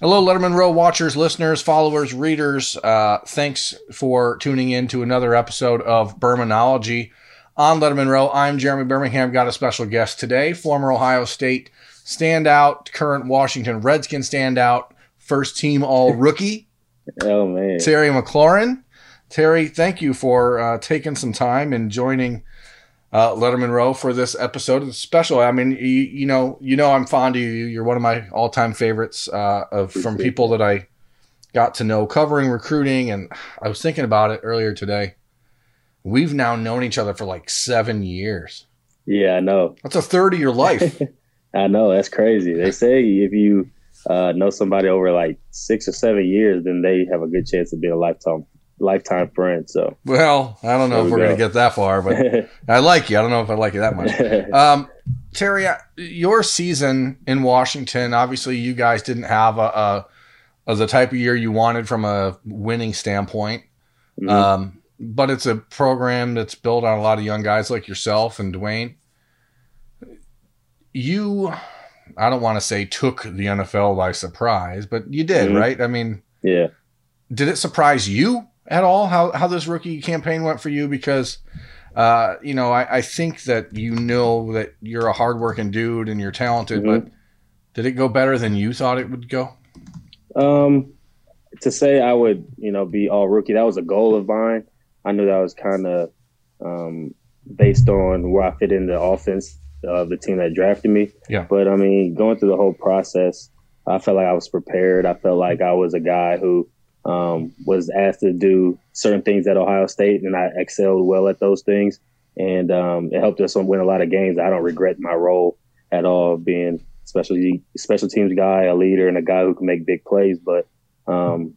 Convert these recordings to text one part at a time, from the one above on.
Hello, Letterman Row watchers, listeners, followers, readers. Uh, thanks for tuning in to another episode of Bermanology on Letterman Row. I'm Jeremy Birmingham. Got a special guest today, former Ohio State standout, current Washington Redskin standout, first team All Rookie. oh man, Terry McLaurin. Terry, thank you for uh, taking some time and joining uh, Letterman Row for this episode. It's special. I mean, you, you know, you know, I'm fond of you. You're one of my all-time favorites uh, of from people that I got to know covering recruiting. And I was thinking about it earlier today. We've now known each other for like seven years. Yeah, I know. That's a third of your life. I know. That's crazy. They say if you uh, know somebody over like six or seven years, then they have a good chance of being a lifetime lifetime friend. So, well, I don't know there if we we're going to get that far, but I like you. I don't know if I like you that much. Um, Terry, uh, your season in Washington, obviously, you guys didn't have a, a, a the type of year you wanted from a winning standpoint. Mm-hmm. Um, but it's a program that's built on a lot of young guys like yourself and Dwayne. You, I don't want to say took the NFL by surprise, but you did, mm-hmm. right? I mean, yeah. Did it surprise you at all how how this rookie campaign went for you? Because uh, you know, I, I think that you know that you're a hardworking dude and you're talented, mm-hmm. but did it go better than you thought it would go? Um, to say I would, you know, be all rookie, that was a goal of mine. I knew that was kind of um, based on where I fit in the offense of the team that drafted me. Yeah. But I mean, going through the whole process, I felt like I was prepared. I felt like I was a guy who um, was asked to do certain things at Ohio State, and I excelled well at those things. And um, it helped us win a lot of games. I don't regret my role at all, being special special teams guy, a leader, and a guy who can make big plays. But um,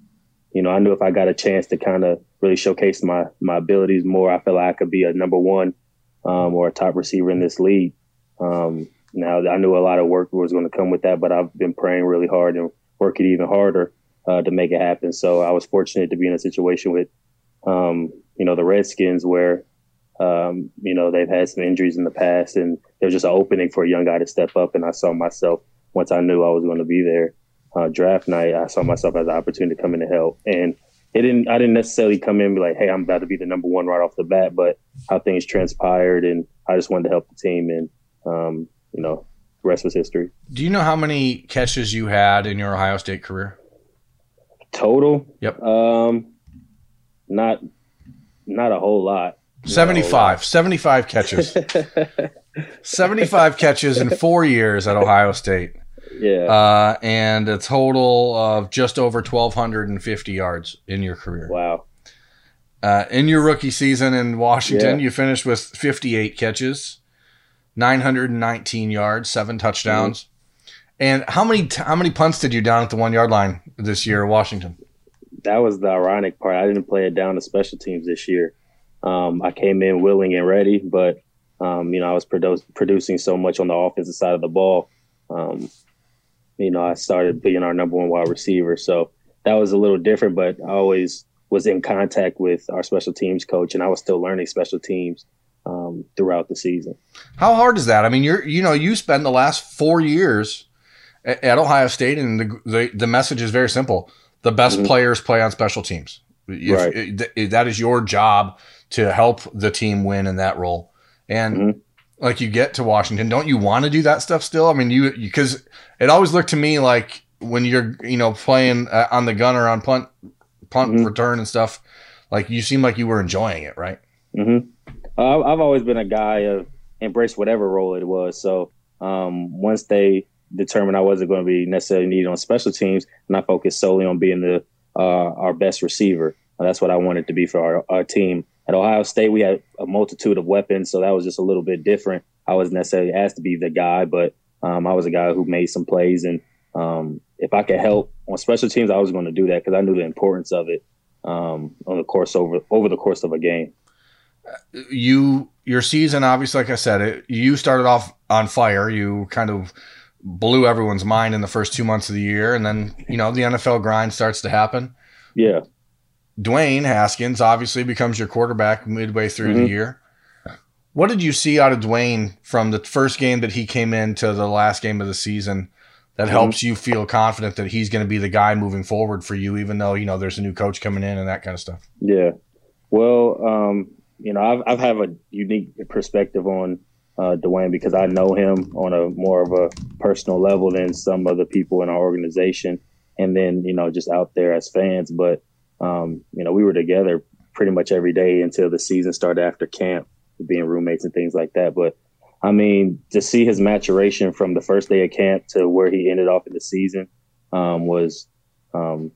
you know, I knew if I got a chance to kind of really showcase my my abilities more, I felt like I could be a number one um, or a top receiver in this league. Um, now I knew a lot of work was going to come with that, but I've been praying really hard and working even harder uh, to make it happen. So I was fortunate to be in a situation with, um, you know, the Redskins where, um, you know, they've had some injuries in the past, and there's just an opening for a young guy to step up. And I saw myself once I knew I was going to be there. Uh, draft night, I saw myself as an opportunity to come in and help. And it didn't. I didn't necessarily come in and be like, "Hey, I'm about to be the number one right off the bat," but how things transpired, and I just wanted to help the team, and um, you know, the rest was history. Do you know how many catches you had in your Ohio State career? Total? Yep. Um, not not a whole lot. 75 75 catches. 75 catches in four years at ohio state. Yeah. Uh, and a total of just over 1250 yards in your career. Wow. Uh, in your rookie season in washington yeah. you finished with 58 catches 919 yards seven touchdowns. And how many how many punts did you down at the one yard line this year, Washington? That was the ironic part. I didn't play it down to special teams this year. Um, I came in willing and ready, but um, you know I was produ- producing so much on the offensive side of the ball. Um, you know I started being our number one wide receiver, so that was a little different. But I always was in contact with our special teams coach, and I was still learning special teams um, throughout the season. How hard is that? I mean, you're you know you spend the last four years at Ohio State, and the the, the message is very simple: the best mm-hmm. players play on special teams. If, right. It, it, that is your job to help the team win in that role. And mm-hmm. like you get to Washington, don't you want to do that stuff still? I mean, you because it always looked to me like when you're you know playing uh, on the gunner on punt punt mm-hmm. return and stuff, like you seem like you were enjoying it, right? Mm-hmm. Uh, I've always been a guy of embrace whatever role it was. So um, once they determined I wasn't going to be necessarily needed on special teams, and I focused solely on being the uh, our best receiver. that's what I wanted to be for our, our team. At Ohio State, we had a multitude of weapons, so that was just a little bit different. I wasn't necessarily asked to be the guy, but um, I was a guy who made some plays, and um, if I could help on special teams, I was going to do that because I knew the importance of it um, on the course over over the course of a game. You your season, obviously, like I said, it, you started off on fire. You kind of blew everyone's mind in the first two months of the year, and then you know the NFL grind starts to happen. Yeah. Dwayne Haskins obviously becomes your quarterback midway through mm-hmm. the year. What did you see out of Dwayne from the first game that he came in to the last game of the season that mm-hmm. helps you feel confident that he's going to be the guy moving forward for you, even though you know there's a new coach coming in and that kind of stuff. Yeah, well, um, you know, I've I've have a unique perspective on uh, Dwayne because I know him on a more of a personal level than some of the people in our organization, and then you know just out there as fans. But um, you know, we were together pretty much every day until the season started after camp, being roommates and things like that. But I mean, to see his maturation from the first day of camp to where he ended off in the season um, was, um,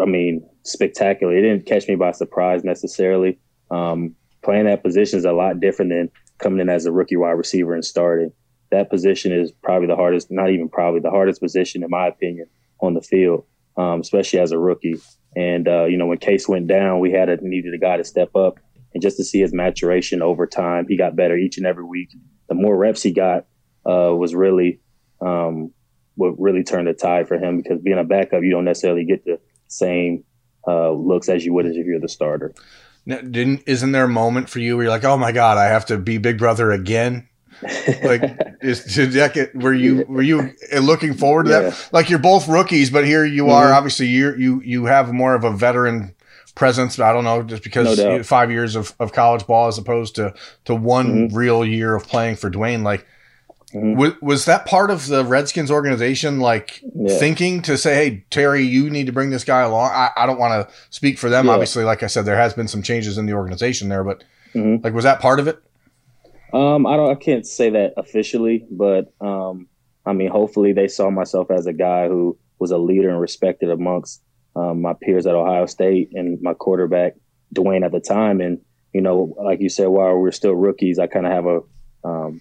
I mean, spectacular. It didn't catch me by surprise necessarily. Um, playing that position is a lot different than coming in as a rookie wide receiver and starting. That position is probably the hardest, not even probably the hardest position in my opinion on the field, um, especially as a rookie. And uh, you know, when Case went down, we had a needed a guy to step up, and just to see his maturation over time, he got better each and every week the more reps he got uh, was really um, what really turned the tide for him because being a backup, you don't necessarily get the same uh, looks as you would as if you're the starter. Didn't isn't there a moment for you where you're like, oh my god, I have to be Big Brother again? like is did that get were you were you looking forward to yeah. that? Like you're both rookies, but here you mm-hmm. are. Obviously, you you you have more of a veteran presence. I don't know, just because no five years of, of college ball as opposed to to one mm-hmm. real year of playing for Dwayne. Like, mm-hmm. w- was that part of the Redskins organization, like yeah. thinking to say, "Hey, Terry, you need to bring this guy along"? I, I don't want to speak for them. Yeah. Obviously, like I said, there has been some changes in the organization there, but mm-hmm. like, was that part of it? Um, I don't. I can't say that officially, but um, I mean, hopefully, they saw myself as a guy who was a leader and respected amongst um, my peers at Ohio State and my quarterback Dwayne at the time. And you know, like you said, while we are still rookies, I kind of have a um,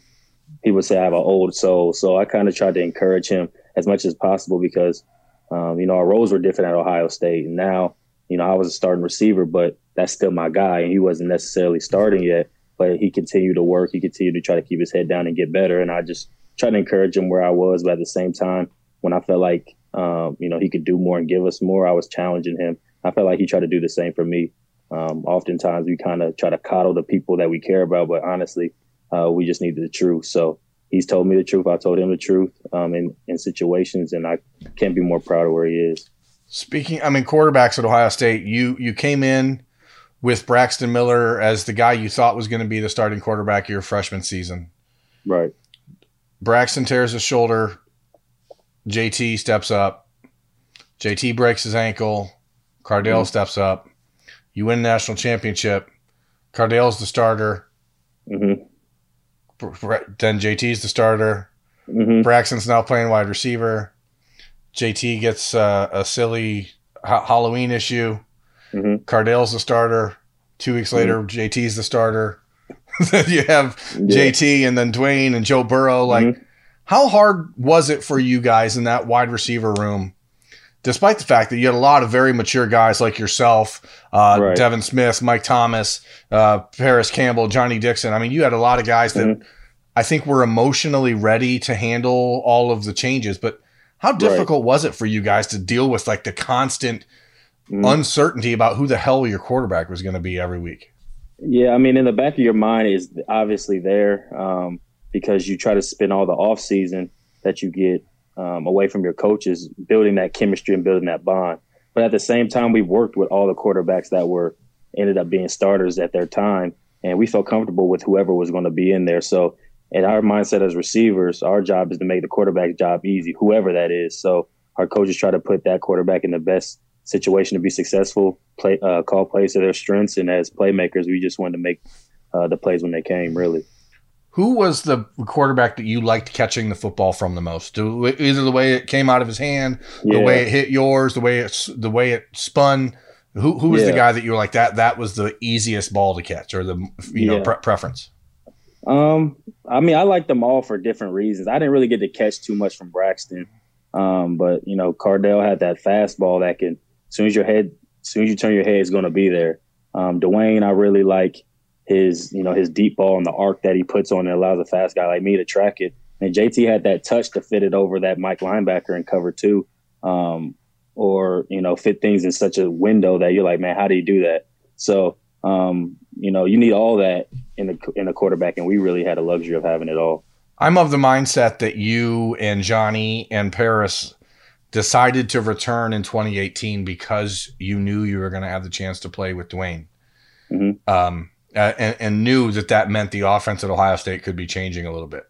people say I have an old soul, so I kind of tried to encourage him as much as possible because um, you know our roles were different at Ohio State, and now you know I was a starting receiver, but that's still my guy, and he wasn't necessarily starting yet. But he continued to work. He continued to try to keep his head down and get better. And I just tried to encourage him where I was, but at the same time, when I felt like um, you know, he could do more and give us more. I was challenging him. I felt like he tried to do the same for me. Um, oftentimes we kind of try to coddle the people that we care about, but honestly, uh, we just needed the truth. So he's told me the truth. I told him the truth um, in, in situations, and I can't be more proud of where he is. Speaking, I mean, quarterbacks at Ohio State, you you came in with Braxton Miller as the guy you thought was going to be the starting quarterback your freshman season. Right. Braxton tears his shoulder JT steps up. JT breaks his ankle. Cardale mm-hmm. steps up. You win national championship. Cardale's the starter. Mm-hmm. Then JT's the starter. Mm-hmm. Braxton's now playing wide receiver. JT gets uh, a silly ha- Halloween issue. Mm-hmm. Cardale's the starter. Two weeks later, mm-hmm. JT's the starter. then you have yeah. JT and then Dwayne and Joe Burrow. Like, mm-hmm. How hard was it for you guys in that wide receiver room, despite the fact that you had a lot of very mature guys like yourself, uh, right. Devin Smith, Mike Thomas, uh, Parris Campbell, Johnnie Dixon? I mean, you had a lot of guys that mm-hmm. I think were emotionally ready to handle all of the changes. But how difficult right. was it for you guys to deal with like the constant mm-hmm. uncertainty about who the hell your quarterback was going to be every week? Yeah, I mean, in the back of your mind is obviously there. Um, because you try to spend all the off season that you get um, away from your coaches building that chemistry and building that bond. But at the same time, we worked with all the quarterbacks that were ended up being starters at their time, and we felt comfortable with whoever was going to be in there. So, in our mindset as receivers, our job is to make the quarterback's job easy, whoever that is. So, our coaches try to put that quarterback in the best situation to be successful, play, uh, call plays to their strengths, and as playmakers, we just wanted to make uh, the plays when they came. Really. Who was the quarterback that you liked catching the football from the most? Either the way it came out of his hand, yeah. the way it hit yours, the way it the way it spun. Who who was yeah. the guy that you were like that? That was the easiest ball to catch, or the you know pre- preference. Um, I mean, I like them all for different reasons. I didn't really get to catch too much from Braxton, um, but you know, Cardale had that fastball that can, as soon as your head, as soon as you turn your head, it's going to be there. Um, Dwayne, I really like his you know his deep ball and the arc that he puts on it allows a fast guy like me to track it. And JT had that touch to fit it over that Mike linebacker and cover two, um, or you know fit things in such a window that you're like, man, how do you do that? So um, you know you need all that in the in the quarterback, and we really had a luxury of having it all. I'm of the mindset that you and Johnnie and Parris decided to return in 2018 because you knew you were going to have the chance to play with Dwayne. Mm-hmm. Um, and, and, knew that that meant the offense at Ohio State could be changing a little bit.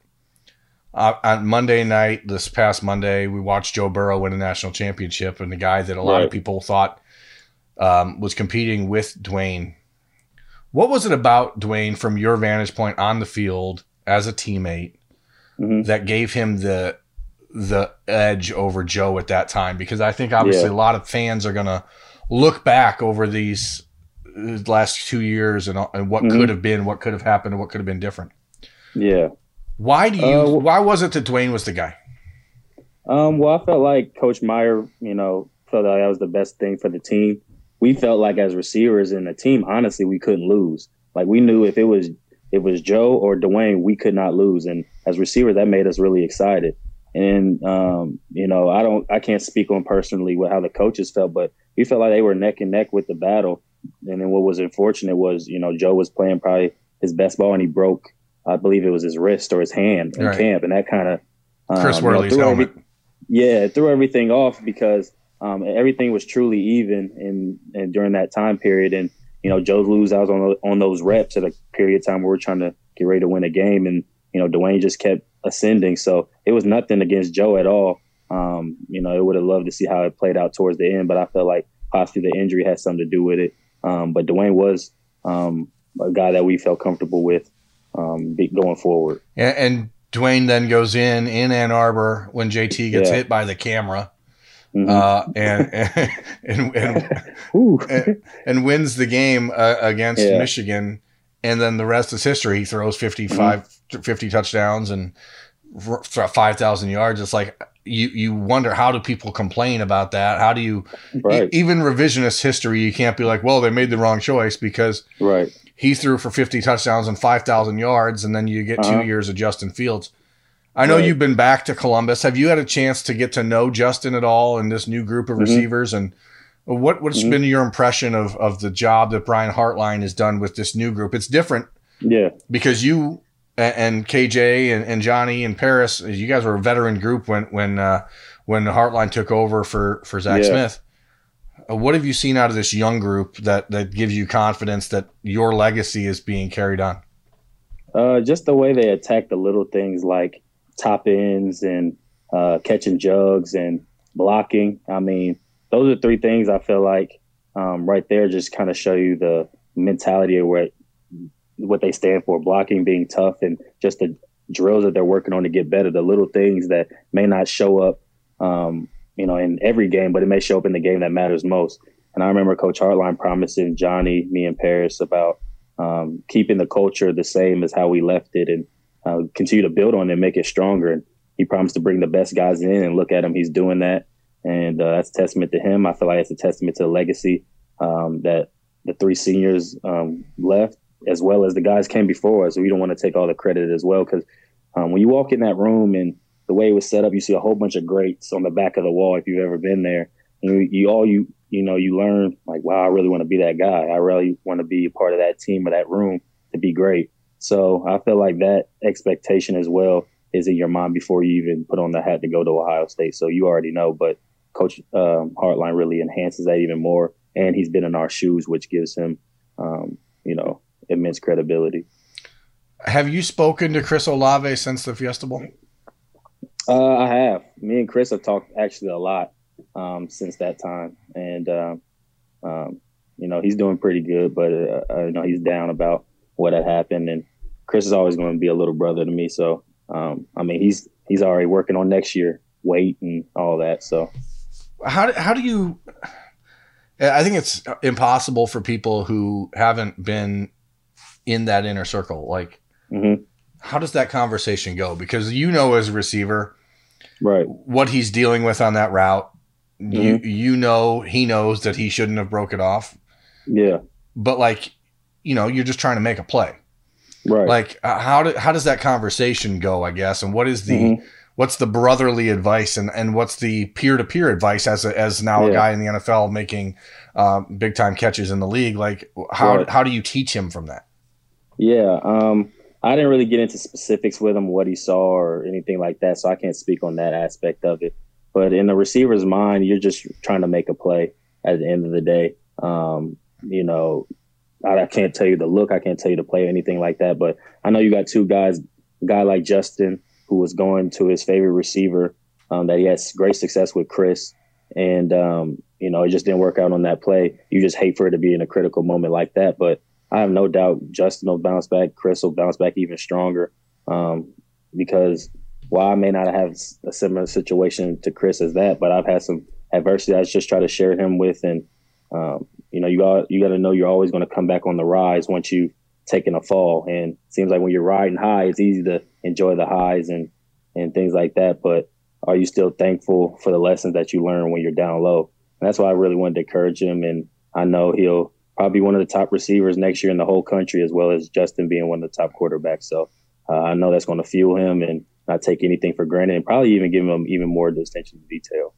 Uh, on Monday night, this past Monday, we watched Joe Burrow win a national championship, and the guy that a lot right. of people thought um, was competing with Dwayne. What was it about Dwayne, from your vantage point on the field as a teammate, mm-hmm. that gave him the the edge over Joe at that time? Because I think obviously yeah. a lot of fans are gonna look back over these last two years and, and what mm-hmm. could have been, what could have happened, and what could have been different. Yeah. Why do you? Uh, why was it that Dwayne was the guy? Um, well, I felt like Coach Meyer, you know, felt like that was the best thing for the team. We felt like as receivers in the team, honestly, we couldn't lose. Like we knew if it was it was Joe or Dwayne, we could not lose. And as receivers, that made us really excited. And um, you know, I don't, I can't speak on personally with how the coaches felt, but we felt like they were neck and neck with the battle. And then what was unfortunate was, you know, Joe was playing probably his best ball and he broke, I believe it was his wrist or his hand in right. camp, and that kind of um, Chris Worley's you know, helmet. Every, yeah, it threw everything off because um, everything was truly even in, in during that time period. And you know, Joe lose out on on those reps at a period of time where we're trying to get ready to win a game, and you know, Dwayne just kept ascending. So it was nothing against Joe at all. Um, you know, I would have loved to see how it played out towards the end, but I felt like possibly the injury had something to do with it. Um, but Dwayne was um, a guy that we felt comfortable with um, going forward. And, and, Dwayne then goes in in Ann Arbor when JT gets yeah. hit by the camera. Mm-hmm. Uh, and, and, and, and, and, wins the game uh, against yeah. Michigan. And then the rest is history. He throws 55, mm-hmm. 50 touchdowns and 5,000 yards. It's like you you wonder how do people complain about that? How do you right. e- even revisionist history? You can't be like, well, they made the wrong choice because right. he threw for fifty touchdowns and five thousand yards, and then you get uh-huh. two years of Justin Fields. I know right. you've been back to Columbus. Have you had a chance to get to know Justin at all in this new group of mm-hmm. receivers? And what what's mm-hmm. been your impression of of the job that Brian Hartline has done with this new group? It's different, yeah, because you and KJ and, and Johnnie and Parris, you guys were a veteran group when when uh, when Hartline took over for for Zach yeah. Smith. Uh, what have you seen out of this young group that that gives you confidence that your legacy is being carried on? Uh, just the way they attack the little things like top ends and uh, catching jugs and blocking. I mean, those are three things I feel like um, right there just kind of show you the mentality of where what they stand for, blocking, being tough, and just the drills that they're working on to get better. The little things that may not show up, um, you know, in every game, but it may show up in the game that matters most. And I remember Coach Hartline promising Johnnie, me, and Parris about um, keeping the culture the same as how we left it, and uh, continue to build on it, and make it stronger. And he promised to bring the best guys in, and look at him, he's doing that, and uh, that's testament to him. I feel like it's a testament to the legacy um, that the three seniors um, left as well as the guys came before us. We don't want to take all the credit as well because um, when you walk in that room and the way it was set up, you see a whole bunch of greats on the back of the wall. If you've ever been there, you, you all you you know you learn like, wow, I really want to be that guy. I really want to be a part of that team or that room to be great. So I feel like that expectation as well is in your mind before you even put on the hat to go to Ohio State. So you already know, but Coach um, Hartline really enhances that even more, and he's been in our shoes, which gives him, um, you know, immense credibility. Have you spoken to Chris Olave since the Fiesta Bowl? Uh, I have. Me and Chris have talked actually a lot um, since that time, and um, um, you know he's doing pretty good. But uh, uh, you know he's down about what had happened, and Chris is always going to be a little brother to me. So um, I mean he's he's already working on next year weight and all that. So how how do you? I think it's impossible for people who haven't been in that inner circle? Like, mm-hmm. how does that conversation go? Because you know, as a receiver, right, what he's dealing with on that route. Mm-hmm. You you know he knows that he shouldn't have broke it off. Yeah, but like, you know, you're just trying to make a play. Right. Like, uh, how do, how does that conversation go? I guess, and what is the mm-hmm. what's the brotherly advice and, and what's the peer to peer advice as a, as now yeah. a guy in the NFL making um, big time catches in the league? Like, how right. how do you teach him from that? Yeah. Um, I didn't really get into specifics with him, what he saw or anything like that, so I can't speak on that aspect of it. But in the receiver's mind, you're just trying to make a play at the end of the day. Um, you know, I, I, can't tell you the look, I can't tell you the play, or anything like that. But I know you got two guys, a guy like Justin, who was going to his favorite receiver, um, that he has great success with Chris. And, um, you know, it just didn't work out on that play. You just hate for it to be in a critical moment like that. But I have no doubt Justin will bounce back. Chris will bounce back even stronger um, because while I may not have a similar situation to Chris as that, but I've had some adversity I just try to share him with. And, um, you know, you got, you got to know you're always going to come back on the rise once you've taken a fall. And it seems like when you're riding high, it's easy to enjoy the highs and, and things like that. But are you still thankful for the lessons that you learn when you're down low? And that's why I really wanted to encourage him. And I know he'll, probably one of the top receivers next year in the whole country, as well as Justin being one of the top quarterbacks. So uh, I know that's going to fuel him and not take anything for granted, and probably even give him even more attention to detail.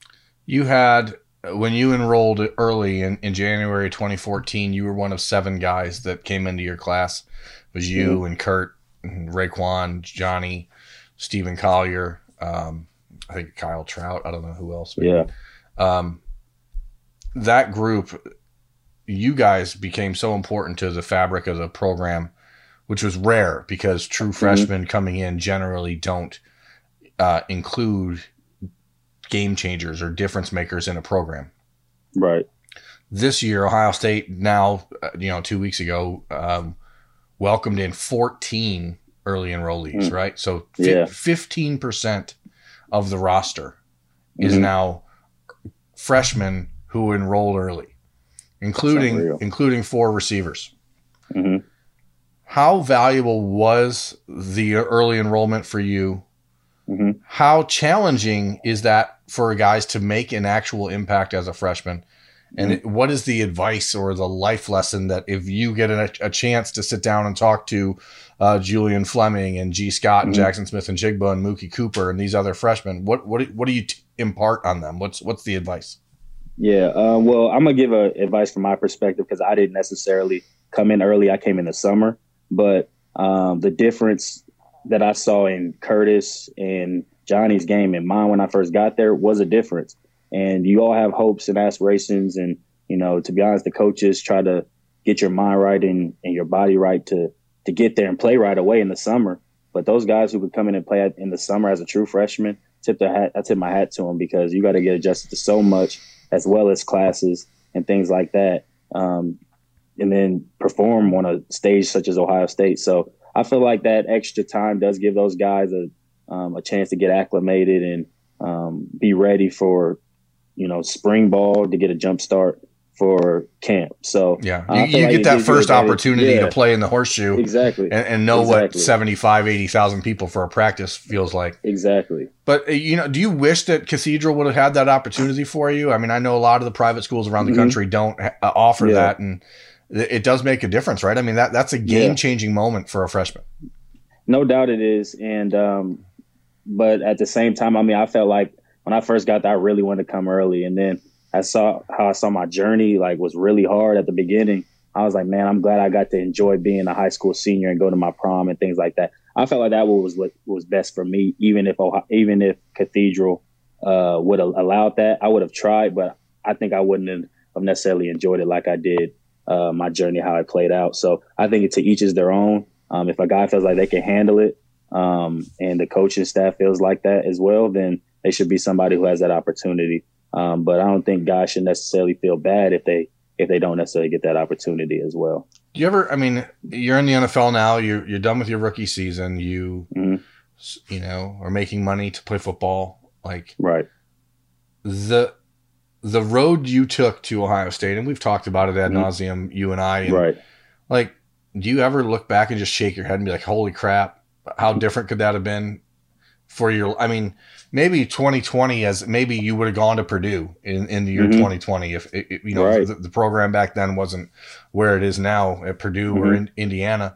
You had when you enrolled early in, in January 2014, you were one of seven guys that came into your class. It was you mm-hmm. and Kurt, and Raekwon, Johnnie, Stephen Collier, um, I think Kyle Trout. I don't know who else. Maybe. Yeah. Um, that group you guys became so important to the fabric of the program, which was rare because true mm-hmm. freshmen coming in generally don't uh, include game changers or difference makers in a program. Right. This year, Ohio State now, uh, you know, two weeks ago, um, welcomed in 14 early enrollees, mm. right? So yeah. 15% of the roster mm-hmm. is now freshmen who enrolled early including including four receivers. Mm-hmm. How valuable was the early enrollment for you? Mm-hmm. How challenging is that for guys to make an actual impact as a freshman? And mm-hmm. it, what is the advice or the life lesson that if you get a, a chance to sit down and talk to uh, Julian Fleming and Gee Scott and mm-hmm. Jaxon Smith-Njigba and Mookie Cooper and these other freshmen, what what what do you t- impart on them? What's what's the advice? Yeah, uh, well, I'm gonna give a advice from my perspective because I didn't necessarily come in early. I came in the summer, but um, the difference that I saw in Curtis and Johnnie's game and mine when I first got there was a difference. And you all have hopes and aspirations, and you know, to be honest, the coaches try to get your mind right and, and your body right to to get there and play right away in the summer. But those guys who could come in and play in the summer as a true freshman, tip the hat. I tip my hat to them because you got to get adjusted to so much as well as classes and things like that. Um, and then perform on a stage such as Ohio State. So I feel like that extra time does give those guys a um, a chance to get acclimated and um, be ready for you know spring ball to get a jump start for camp. So yeah, you, you like get that first opportunity yeah. to play in the horseshoe exactly, and, and know exactly. what 75, 80,000 people for a practice feels like. Exactly. But uh, you know, do you wish that Cathedral would have had that opportunity for you? I mean, I know a lot of the private schools around the mm-hmm. country don't ha- uh, offer yeah. that, and it does make a difference, right? I mean, that that's a game changing yeah. moment for a freshman. No doubt it is, and um, but at the same time, I mean, I felt like when I first got there, I really wanted to come early, and then I saw how I saw my journey like was really hard at the beginning. I was like, man, I'm glad I got to enjoy being a high school senior and go to my prom and things like that. I felt like that was what was best for me, even if even if Cathedral uh, would have allowed that, I would have tried, but I think I wouldn't have necessarily enjoyed it like I did uh, my journey, how it played out. So I think to each is their own. Um, if a guy feels like they can handle it, um, and the coaching staff feels like that as well, then they should be somebody who has that opportunity. Um, but I don't think guys should necessarily feel bad if they if they don't necessarily get that opportunity as well. Do you ever? I mean, you're in the NFL now. You're you're done with your rookie season. You mm-hmm. you know are making money to play football. Like right. The the road you took to Ohio State, and we've talked about it ad mm-hmm. nauseum, you and I. And right. Like, do you ever look back and just shake your head and be like, "Holy crap! How different could that have been for your?" I mean, maybe 2020 as maybe you would have gone to Purdue in, in the year mm-hmm. 2020 if it, you know right. the, the, program back then wasn't where it is now at Purdue mm-hmm. or in Indiana.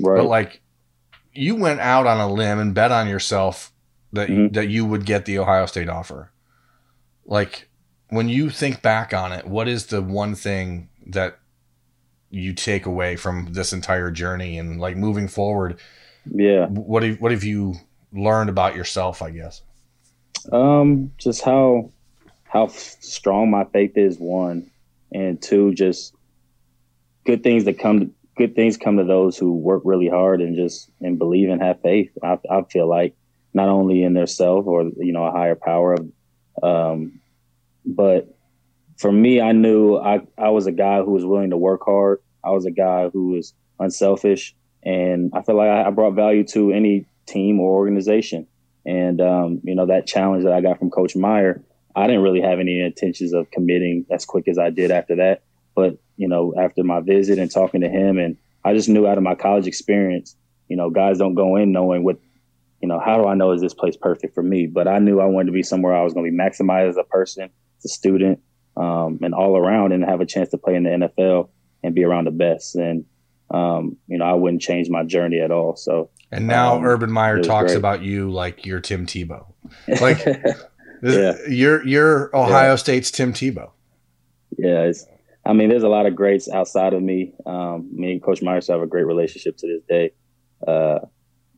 Right. But like you went out on a limb and bet on yourself that mm-hmm. that you would get the Ohio State offer. Like when you think back on it, what is the one thing that you take away from this entire journey and like moving forward? Yeah. What have What have you learned about yourself? I guess. Um, just how how strong my faith is. One, and two, just good things that come. to, Good things come to those who work really hard and just and believe and have faith. I, I feel like not only in their self or you know a higher power, um, but for me, I knew I, I was a guy who was willing to work hard. I was a guy who was unselfish, and I feel like I, I brought value to any team or organization. And um, you know that challenge that I got from Coach Meyer, I didn't really have any intentions of committing as quick as I did after that. But you know, after my visit and talking to him, and I just knew out of my college experience, you know, guys don't go in knowing what, you know, how do I know is this place perfect for me? But I knew I wanted to be somewhere I was going to be maximized as a person, as a student, um, and all around and have a chance to play in the NFL and be around the best. And, um, you know, I wouldn't change my journey at all. So, and now um, Urban Meyer talks great. about you like you're Tim Tebow. Like, yeah. you're, you're Ohio yeah. State's Tim Tebow. Yeah. I mean, there's a lot of greats outside of me. Um, me and Coach Meyer still have a great relationship to this day. Uh,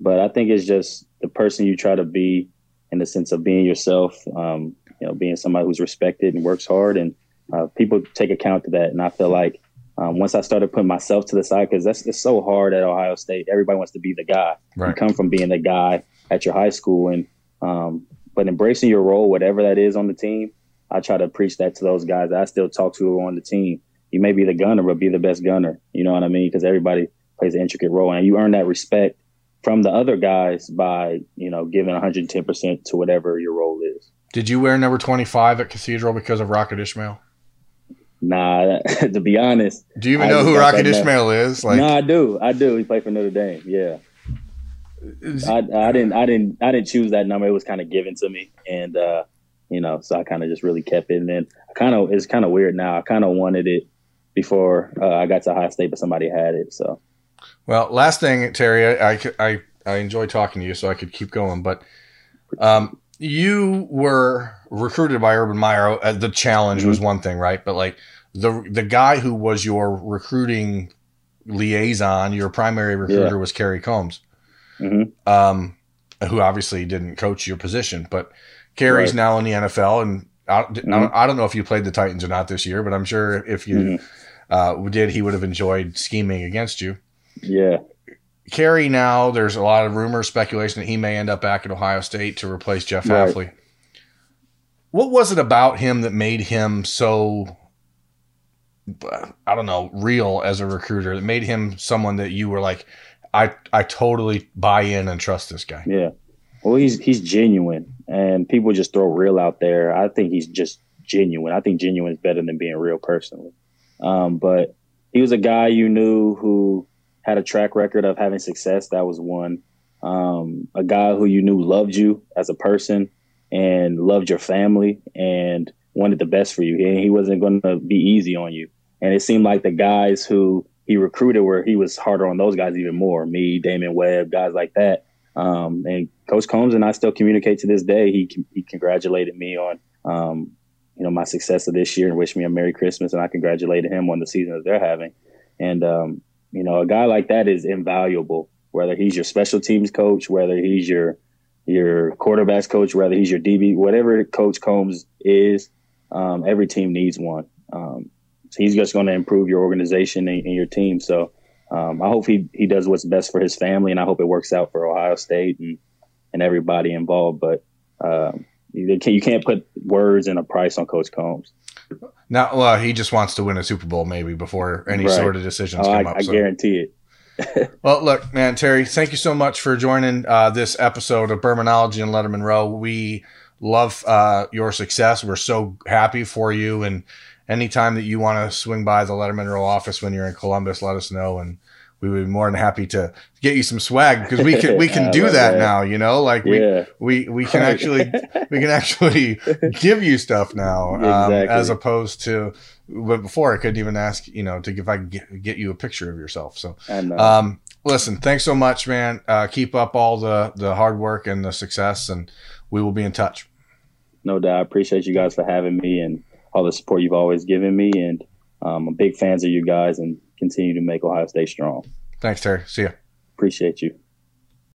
but I think it's just the person you try to be in the sense of being yourself. Um, you know, being somebody who's respected and works hard, and uh, people take account to that. And I feel like um, once I started putting myself to the side, because that's it's so hard at Ohio State. Everybody wants to be the guy. Right. You come from being the guy at your high school, and um, but embracing your role, whatever that is on the team, I try to preach that to those guys I still talk to on the team. You may be the gunner, but be the best gunner. You know what I mean? Because everybody plays an intricate role, and you earn that respect from the other guys by you know giving 110 percent to whatever your role is. Did you wear number 25 at Cathedral because of Rocket Ismail? Nah, to be honest. Do you even I know who Rocket Ismail is? Like, no, I do. I do. He played for Notre Dame. Yeah. I, I didn't. I didn't. I didn't choose that number. It was kind of given to me, and uh, you know, so I kind of just really kept it. And then I kind of it's kind of weird now. I kind of wanted it before uh, I got to Ohio State, but somebody had it. So. Well, last thing, Terry, I I I, I enjoy talking to you, so I could keep going, but um, you were recruited by Urban Meyer. Uh, the challenge mm-hmm. was one thing, right? But like the the guy who was your recruiting liaison, your primary recruiter yeah. was Kerry Combs, mm-hmm. um, who obviously didn't coach your position, but Kerry's right. now in the NFL, and I, mm-hmm. I, don't know if you played the Titans or not this year, but I'm sure if you mm-hmm. uh, did, he would have enjoyed scheming against you. Yeah. Kerry now, there's a lot of rumor, speculation that he may end up back at Ohio State to replace Jeff right. Hafley. What was it about him that made him so, I don't know, real as a recruiter? That made him someone that you were like, I I totally buy in and trust this guy. Yeah, well, he's he's genuine, and people just throw real out there. I think he's just genuine. I think genuine is better than being real personally. Um, but he was a guy you knew who had a track record of having success. That was one. Um, a guy who you knew loved you as a person and loved your family and wanted the best for you. And he wasn't going to be easy on you. And it seemed like the guys who he recruited where he was harder on those guys even more. Me, Damon Webb, guys like that. Um, and Coach Combs and I still communicate to this day. He he congratulated me on um, you know my success of this year and wished me a Merry Christmas, and I congratulated him on the season that they're having. And um, you know, a guy like that is invaluable. Whether he's your special teams coach, whether he's your your quarterbacks coach, whether he's your DB, whatever Coach Combs is, um, every team needs one. Um, so he's just going to improve your organization and, and your team. So um, I hope he he does what's best for his family, and I hope it works out for Ohio State and and everybody involved. But um, you, can't, put words and a price on Coach Combs. Now, well, he just wants to win a Super Bowl maybe before any right. sort of decisions oh, come I, up. I so. guarantee it. well, look, man, Terry, thank you so much for joining uh, this episode of Bermanology and Letterman Row. We love uh, your success. We're so happy for you. And anytime that you want to swing by the Letterman Row office when you're in Columbus, let us know. And we would be more than happy to get you some swag because we can we can do that, that, now. You know, like yeah. we we we can actually we can actually give you stuff now um, exactly. as opposed to but before I couldn't even ask you know to if I could get, get you a picture of yourself. So um, listen, thanks so much, man. Uh, keep up all the the hard work and the success, and we will be in touch. No doubt. I appreciate you guys for having me and all the support you've always given me, and um, I'm big fans of you guys and continue to make Ohio State strong. Thanks, Terry. See you. Appreciate you.